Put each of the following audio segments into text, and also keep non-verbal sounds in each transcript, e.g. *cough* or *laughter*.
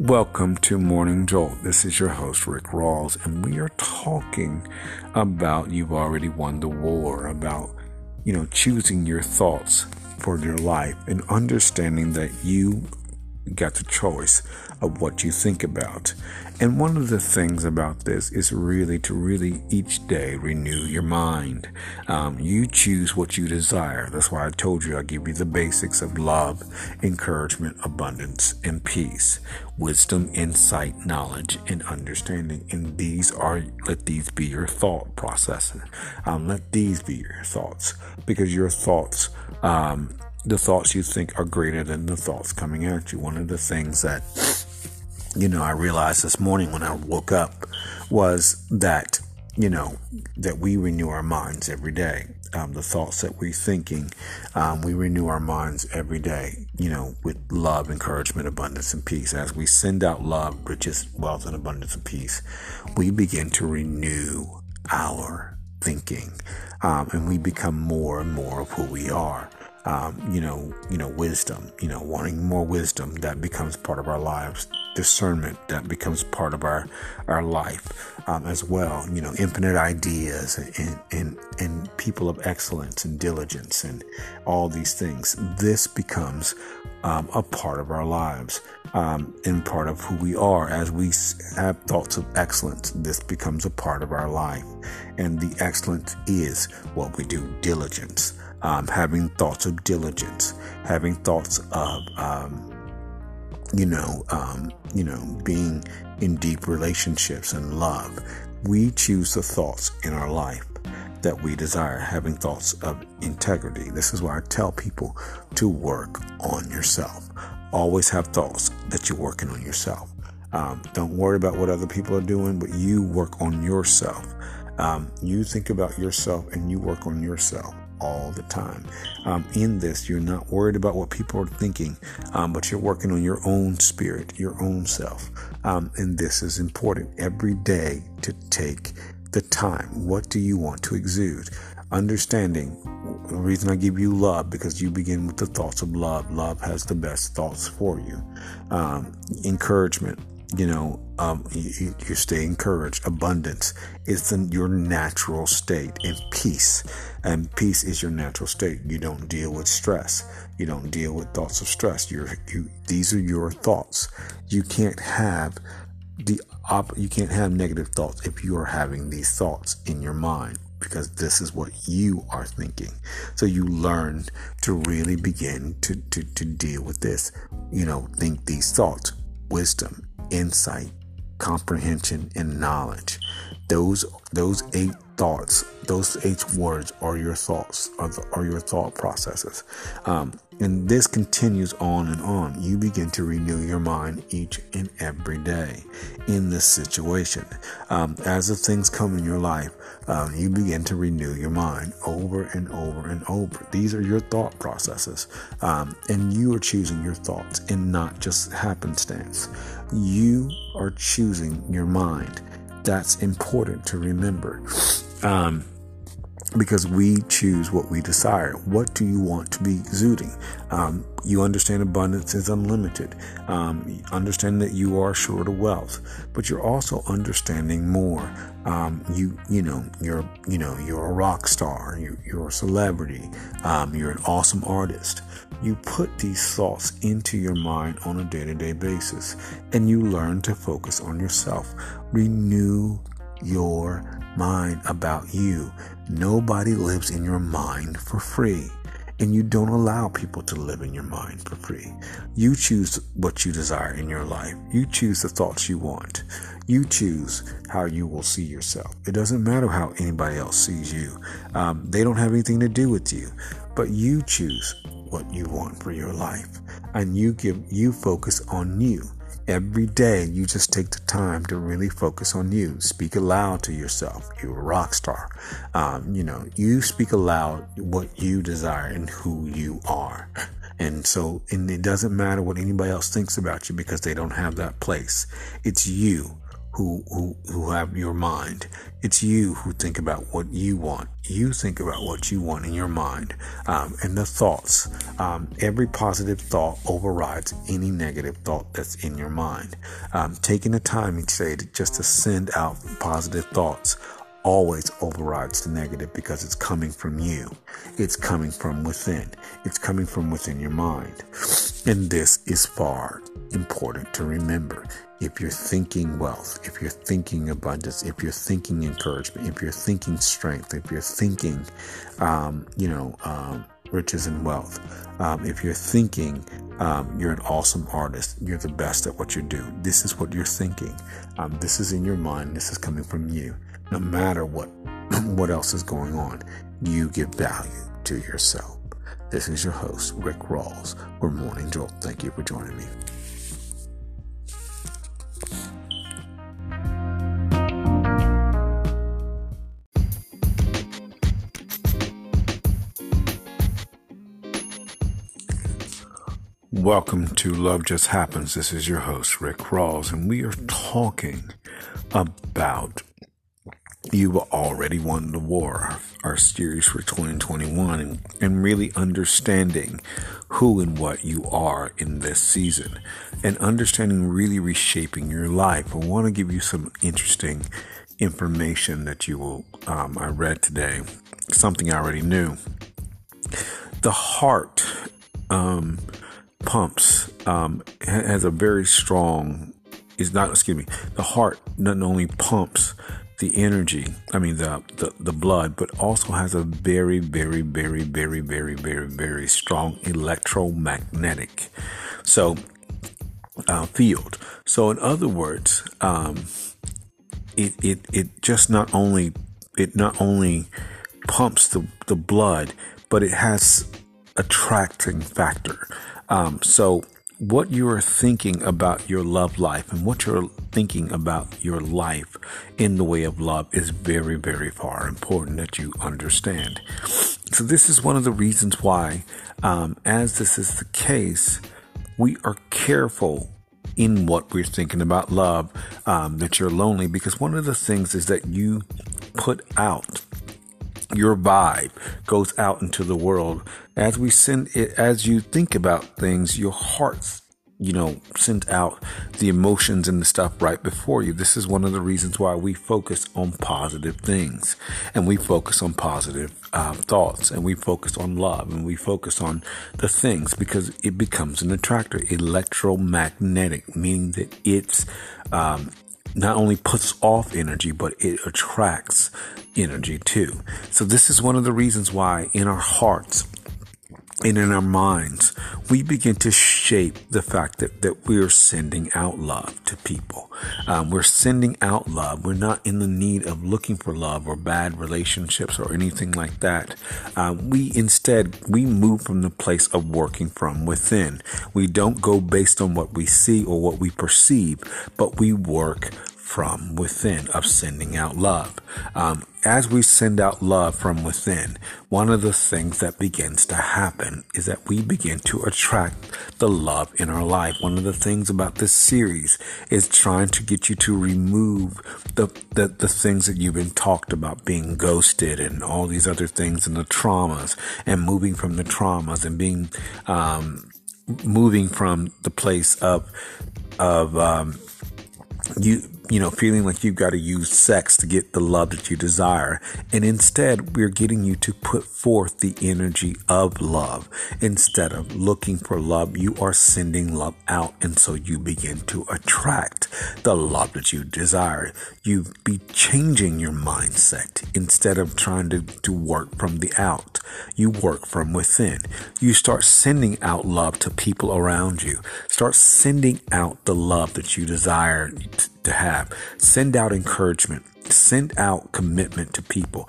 Welcome to Morning Jolt. This is your host, Rick Rawls, and we are talking about you've already won the war, about, you know, choosing your thoughts for your life and understanding that you got the choice of what you think about. And one of the things about this is really to really each day renew your mind. Um, you choose what you desire. That's why I told you I give you the basics of love, encouragement, abundance, and peace, wisdom, insight, knowledge, and understanding. And these are, let these be your thought processes. Um, let these be your thoughts because your thoughts, um, the thoughts you think are greater than the thoughts coming at you. One of the things that you know, I realized this morning when I woke up was that, you know, that we renew our minds every day. Um, the thoughts that we're thinking, um, we renew our minds every day, you know, with love, encouragement, abundance, and peace. As we send out love, riches, wealth, and abundance and peace, we begin to renew our thinking. Um, and we become more and more of who we are um, you know, you know, wisdom, you know, wanting more wisdom that becomes part of our lives, discernment that becomes part of our our life um, as well. You know, infinite ideas and, and and people of excellence and diligence and all these things. This becomes um, a part of our lives um, and part of who we are. As we have thoughts of excellence, this becomes a part of our life, and the excellence is what we do. Diligence um, having thoughts of diligence, having thoughts of, um, you know, um, you know, being in deep relationships and love. We choose the thoughts in our life that we desire, having thoughts of integrity. This is why I tell people to work on yourself. Always have thoughts that you're working on yourself. Um, don't worry about what other people are doing, but you work on yourself. Um, you think about yourself and you work on yourself all the time. Um, in this, you're not worried about what people are thinking, um, but you're working on your own spirit, your own self. Um, and this is important every day to take the time. What do you want to exude? Understanding the reason I give you love because you begin with the thoughts of love. Love has the best thoughts for you. Um, encouragement you know, um, you, you, stay encouraged. Abundance is the, your natural state, and peace, and peace is your natural state. You don't deal with stress. You don't deal with thoughts of stress. You're, you, these are your thoughts. You can't have the op, you can't have negative thoughts if you are having these thoughts in your mind because this is what you are thinking. So you learn to really begin to, to, to deal with this. You know, think these thoughts, wisdom, insight, comprehension, and knowledge. Those those eight thoughts, those eight words are your thoughts, are, the, are your thought processes. Um, and this continues on and on. You begin to renew your mind each and every day in this situation. Um, as the things come in your life, um, you begin to renew your mind over and over and over. These are your thought processes. Um, and you are choosing your thoughts and not just happenstance. You are choosing your mind. That's important to remember. Um, because we choose what we desire. What do you want to be exuding? Um, you understand abundance is unlimited. Um, understand that you are short of wealth, but you're also understanding more. Um, you you know you're you know you're a rock star. You, you're a celebrity. Um, you're an awesome artist. You put these thoughts into your mind on a day-to-day basis, and you learn to focus on yourself. Renew your mind about you. Nobody lives in your mind for free. And you don't allow people to live in your mind for free. You choose what you desire in your life. You choose the thoughts you want. You choose how you will see yourself. It doesn't matter how anybody else sees you. Um, they don't have anything to do with you. But you choose what you want for your life. And you give, you focus on you. Every day, you just take the time to really focus on you. Speak aloud to yourself. You're a rock star. Um, you know, you speak aloud what you desire and who you are. And so, and it doesn't matter what anybody else thinks about you because they don't have that place. It's you who, who, who have your mind. It's you who think about what you want. You think about what you want in your mind um, and the thoughts. Um, every positive thought overrides any negative thought that's in your mind. Um, taking the time each day to just to send out positive thoughts always overrides the negative because it's coming from you. It's coming from within. It's coming from within your mind. And this is far important to remember. If you're thinking wealth, if you're thinking abundance, if you're thinking encouragement, if you're thinking strength, if you're thinking, um, you know, um, riches and wealth, um, if you're thinking um, you're an awesome artist, you're the best at what you do, this is what you're thinking. Um, this is in your mind. This is coming from you no matter what *clears throat* what else is going on, you give value to yourself. This is your host, Rick Rawls, for Morning Jolt. Thank you for joining me. Welcome to Love Just Happens. This is your host, Rick Rawls, and we are talking about you've already won the war. Our series for 2021 and, and really understanding who and what you are in this season and understanding really reshaping your life. I want to give you some interesting information that you will, um, I read today, something I already knew. The heart, um, pumps, um, has a very strong, is not, excuse me, the heart not only pumps the energy, I mean the, the the blood, but also has a very, very, very, very, very, very, very strong electromagnetic so uh, field. So in other words, um, it it it just not only it not only pumps the the blood, but it has attracting factor. Um, so what you are thinking about your love life and what you're thinking about your life in the way of love is very, very far important that you understand. So, this is one of the reasons why, um, as this is the case, we are careful in what we're thinking about love, um, that you're lonely, because one of the things is that you put out your vibe goes out into the world. As we send it as you think about things your hearts you know send out the emotions and the stuff right before you. This is one of the reasons why we focus on positive things. And we focus on positive uh, thoughts and we focus on love and we focus on the things because it becomes an attractor. Electromagnetic meaning that it's um, not only puts off energy, but it attracts energy too. So this is one of the reasons why in our hearts and in our minds, we begin to shape the fact that, that we're sending out love to people. Um, we're sending out love. We're not in the need of looking for love or bad relationships or anything like that. Uh, we instead, we move from the place of working from within. We don't go based on what we see or what we perceive, but we work from within of sending out love. Um, as we send out love from within, one of the things that begins to happen is that we begin to attract the love in our life. One of the things about this series is trying to get you to remove the, the, the things that you've been talked about being ghosted and all these other things and the traumas and moving from the traumas and being, um, moving from the place of, of, um, you you know, feeling like you've got to use sex to get the love that you desire. And instead, we're getting you to put forth the energy of love. Instead of looking for love, you are sending love out. And so you begin to attract the love that you desire. You be changing your mindset instead of trying to, to work from the out. You work from within. You start sending out love to people around you. Start sending out the love that you desire to have. Send out encouragement. Send out commitment to people.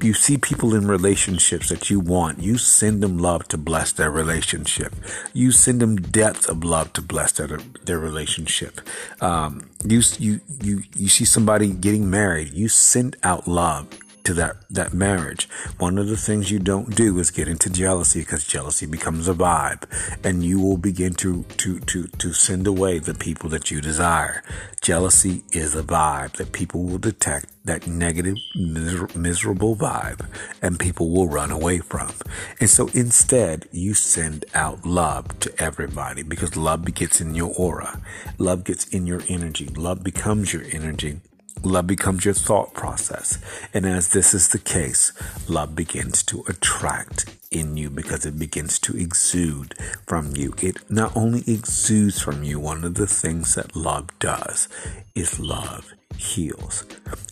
You see people in relationships that you want. You send them love to bless their relationship. You send them depth of love to bless their, their relationship. Um, you, you, you, you see somebody getting married. You send out love to that, that marriage. One of the things you don't do is get into jealousy because jealousy becomes a vibe and you will begin to, to, to, to send away the people that you desire. Jealousy is a vibe that people will detect that negative, miserable vibe and people will run away from. And so instead, you send out love to everybody because love gets in your aura. Love gets in your energy. Love becomes your energy. Love becomes your thought process. And as this is the case, love begins to attract in you because it begins to exude from you. It not only exudes from you, one of the things that love does is love heals.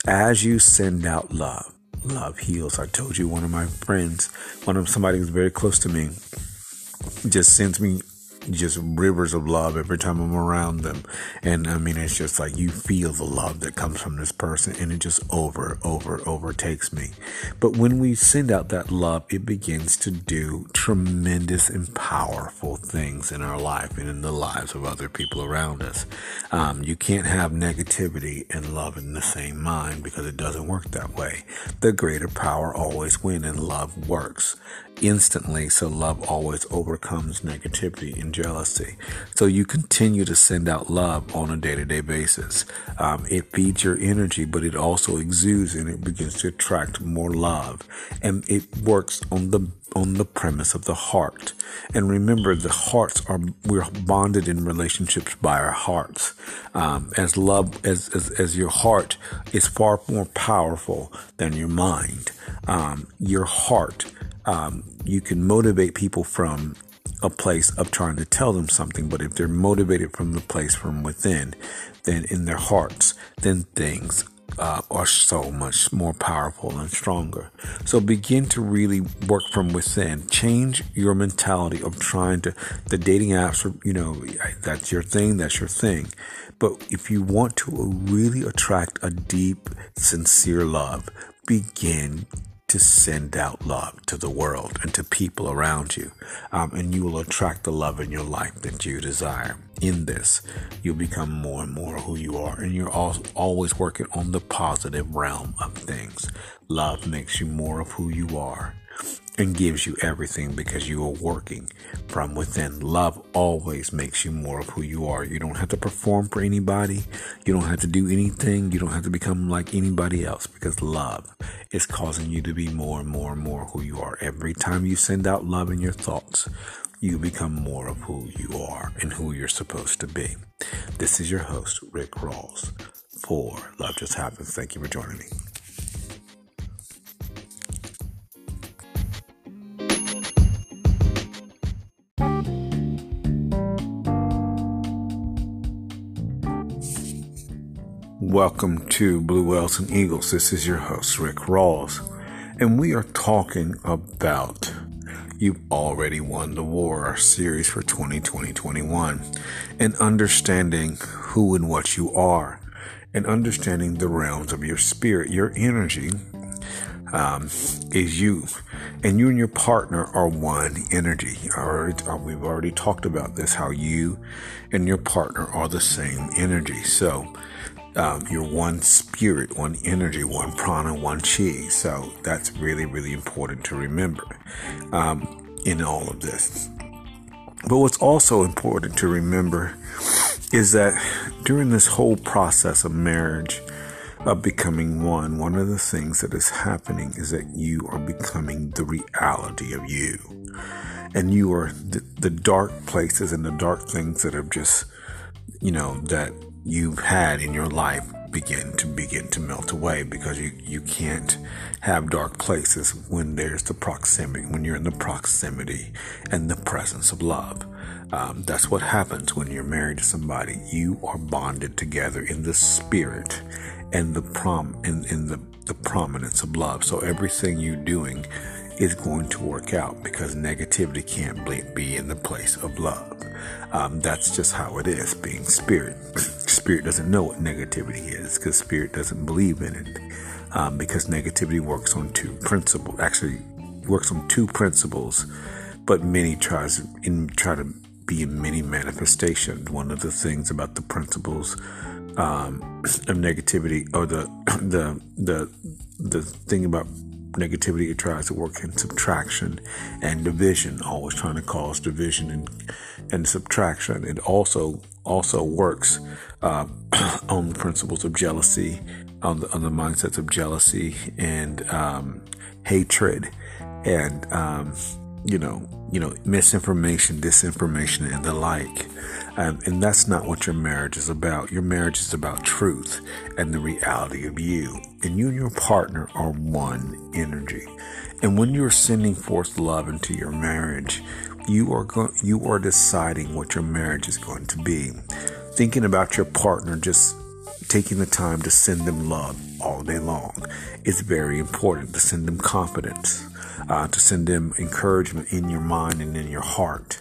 As you send out love, love heals. I told you one of my friends, one of somebody who's very close to me, just sends me just rivers of love every time I'm around them. And I mean, it's just like you feel the love that comes from this person and it just over, over, overtakes me. But when we send out that love, it begins to do tremendous and powerful things in our life and in the lives of other people around us. Um, you can't have negativity and love in the same mind because it doesn't work that way. The greater power always wins and love works instantly. So love always overcomes negativity and jealousy. So you continue to send out love on a day to day basis. Um, it feeds your energy, but it also exudes and it begins to attract more love. And it works on the on the premise of the heart. And remember, the hearts are we're bonded in relationships by our hearts. Um, as love, as, as as your heart is far more powerful than your mind. Um, your heart um, you can motivate people from a place of trying to tell them something, but if they're motivated from the place from within, then in their hearts, then things uh, are so much more powerful and stronger. So begin to really work from within. Change your mentality of trying to, the dating apps are, you know, that's your thing, that's your thing. But if you want to really attract a deep, sincere love, begin to send out love to the world and to people around you. Um, and you will attract the love in your life that you desire. In this, you'll become more and more who you are. And you're always working on the positive realm of things. Love makes you more of who you are and gives you everything because you are working from within. Love always makes you more of who you are. You don't have to perform for anybody. You don't have to do anything. You don't have to become like anybody else because love is causing you to be more and more and more who you are. Every time you send out love in your thoughts, you become more of who you are and who you're supposed to be. This is your host, Rick Rawls, for Love Just Happens. Thank you for joining me. Welcome to Blue Whales and Eagles. This is your host, Rick Rawls, and we are talking about You've Already Won the War, our series for 2020 21, and understanding who and what you are, and understanding the realms of your spirit, your energy. Um, is you, and you and your partner are one energy. we've already talked about this how you and your partner are the same energy. So, um, you're one spirit, one energy, one prana, one chi. So that's really, really important to remember um, in all of this. But what's also important to remember is that during this whole process of marriage, of becoming one, one of the things that is happening is that you are becoming the reality of you. And you are the, the dark places and the dark things that have just, you know, that you've had in your life begin to begin to melt away because you, you can't have dark places when there's the proximity, when you're in the proximity and the presence of love. Um, that's what happens when you're married to somebody. You are bonded together in the spirit and the prom in, in the, the prominence of love. So everything you're doing is going to work out because negativity can't be in the place of love. Um, that's just how it is being spirit. *clears throat* spirit doesn't know what negativity is because spirit doesn't believe in it. Um, because negativity works on two principles, actually works on two principles, but many tries in try to be in many manifestations. One of the things about the principles um, of negativity, or the *clears throat* the the the thing about negativity, it tries to work in subtraction and division, always trying to cause division and and subtraction. It also also works uh, *clears throat* on the principles of jealousy, on the on the mindsets of jealousy and um, hatred, and um, you know you know misinformation, disinformation, and the like. Um, and that's not what your marriage is about. Your marriage is about truth and the reality of you. And you and your partner are one energy. And when you're sending forth love into your marriage, you are you are deciding what your marriage is going to be. Thinking about your partner, just taking the time to send them love all day long is very important. To send them confidence, uh, to send them encouragement in your mind and in your heart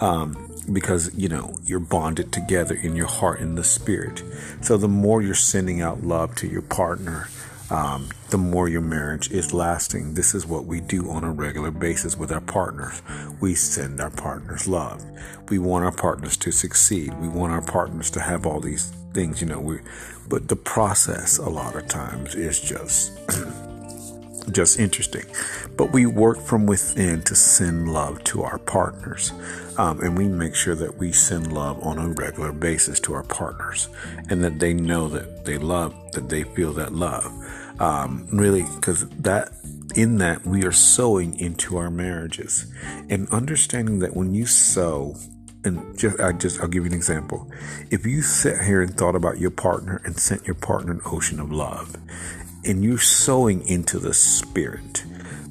um, because you know you're bonded together in your heart and the spirit. So the more you're sending out love to your partner, um, the more your marriage is lasting. This is what we do on a regular basis with our partners. We send our partners love. We want our partners to succeed. We want our partners to have all these things, you know. We, but the process a lot of times is just. *clears throat* just interesting. But we work from within to send love to our partners. Um, and we make sure that we send love on a regular basis to our partners and that they know that they love, that they feel that love. Um, really, because that in that we are sowing into our marriages and understanding that when you sow and just I just I'll give you an example. If you sit here and thought about your partner and sent your partner an ocean of love, and you're sowing into the Spirit,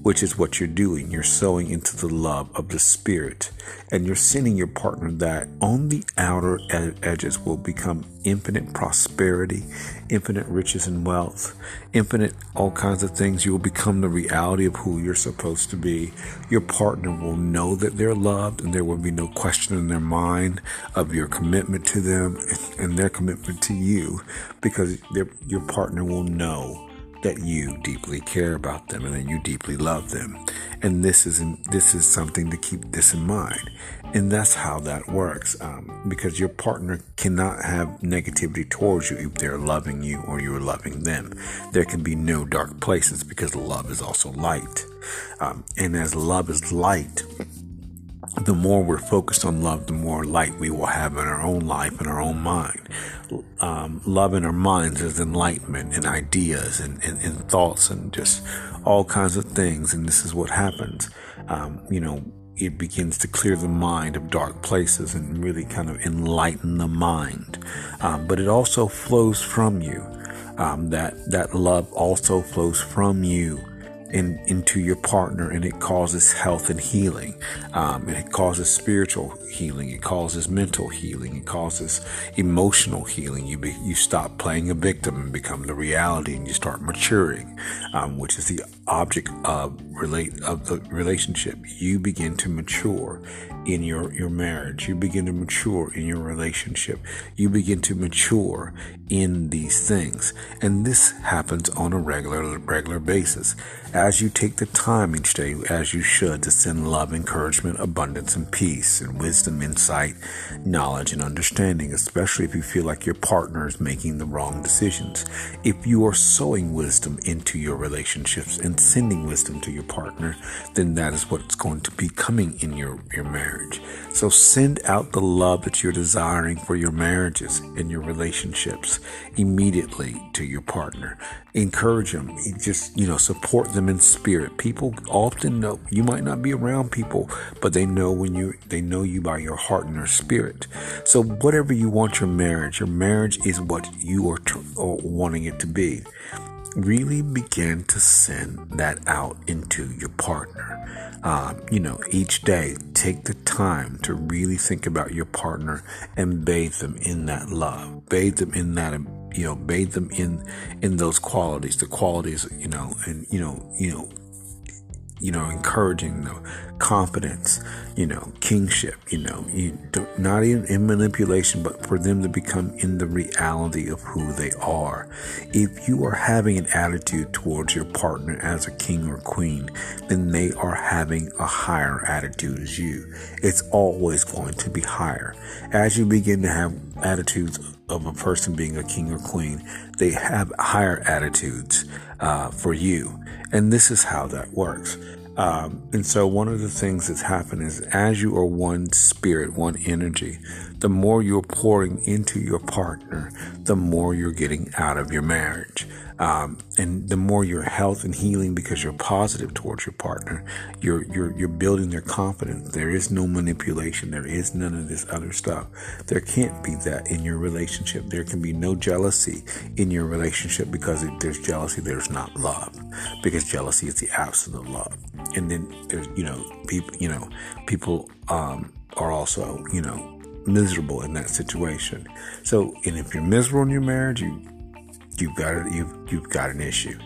which is what you're doing. You're sowing into the love of the Spirit, and you're sending your partner that on the outer edges will become infinite prosperity, infinite riches and wealth, infinite all kinds of things. You will become the reality of who you're supposed to be. Your partner will know that they're loved, and there will be no question in their mind of your commitment to them and their commitment to you because your partner will know that you deeply care about them and that you deeply love them. And this is this is something to keep this in mind. And that's how that works. Um, because your partner cannot have negativity towards you if they're loving you or you're loving them. There can be no dark places because love is also light. Um, and as love is light, the more we're focused on love, the more light we will have in our own life and our own mind. Um, love in our minds is enlightenment and ideas and, and, and, thoughts and just all kinds of things. And this is what happens. Um, you know, it begins to clear the mind of dark places and really kind of enlighten the mind. Um, but it also flows from you. Um, that that love also flows from you in, into your partner and it causes health and healing. Um, and it causes spiritual healing. It causes mental healing. It causes emotional healing. You be, you stop playing a victim and become the reality and you start maturing, um, which is the object of relate of the relationship. You begin to mature in your, your marriage. You begin to mature in your relationship. You begin to mature in these things. And this happens on a regular, regular basis. As you take the time each day, as you should, to send love, encouragement, abundance, and peace, and wisdom, insight, knowledge, and understanding, especially if you feel like your partner is making the wrong decisions. If you are sowing wisdom into your relationships and sending wisdom to your partner, then that is what's going to be coming in your, your marriage. So send out the love that you're desiring for your marriages and your relationships immediately to your partner. Encourage them. Just, you know, support them in spirit. People often know you might not be around people, but they know when you, they know you by your heart and your spirit. So whatever you want your marriage, your marriage is what you are t- wanting it to be really begin to send that out into your partner. Um, you know, each day, take the time to really think about your partner and bathe them in that love, bathe them in that, you know, bathe them in in those qualities, the qualities, you know, and you know, you know, you know, encouraging the confidence, you know, kingship, you know, you do, not even in manipulation, but for them to become in the reality of who they are. If you are having an attitude towards your partner as a king or queen, then they are having a higher attitude as you. It's always going to be higher. As you begin to have attitudes of a person being a king or queen, they have higher attitudes uh, for you. And this is how that works. Um, and so, one of the things that's happened is as you are one spirit, one energy, the more you're pouring into your partner, the more you're getting out of your marriage. Um, and the more your health and healing because you're positive towards your partner, you're you're you're building their confidence. There is no manipulation. There is none of this other stuff. There can't be that in your relationship. There can be no jealousy in your relationship because if there's jealousy, there's not love. Because jealousy is the absence of love. And then there's you know people you know people um, are also you know miserable in that situation. So, and if you're miserable in your marriage, you you've got it, you've you've got an issue.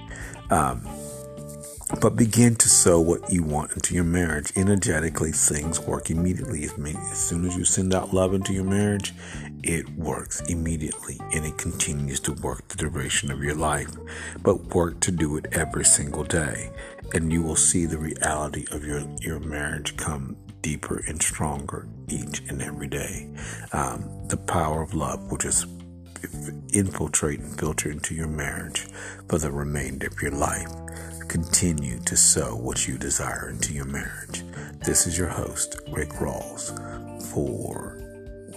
Um, but begin to sow what you want into your marriage. Energetically, things work immediately. As soon as you send out love into your marriage, it works immediately and it continues to work the duration of your life. But work to do it every single day, and you will see the reality of your, your marriage come deeper and stronger each and every day. Um, the power of love will just infiltrate and filter into your marriage for the remainder of your life. Continue to sow what you desire into your marriage. This is your host, Rick Rawls, for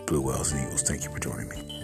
Blue Whales and Eagles. Thank you for joining me.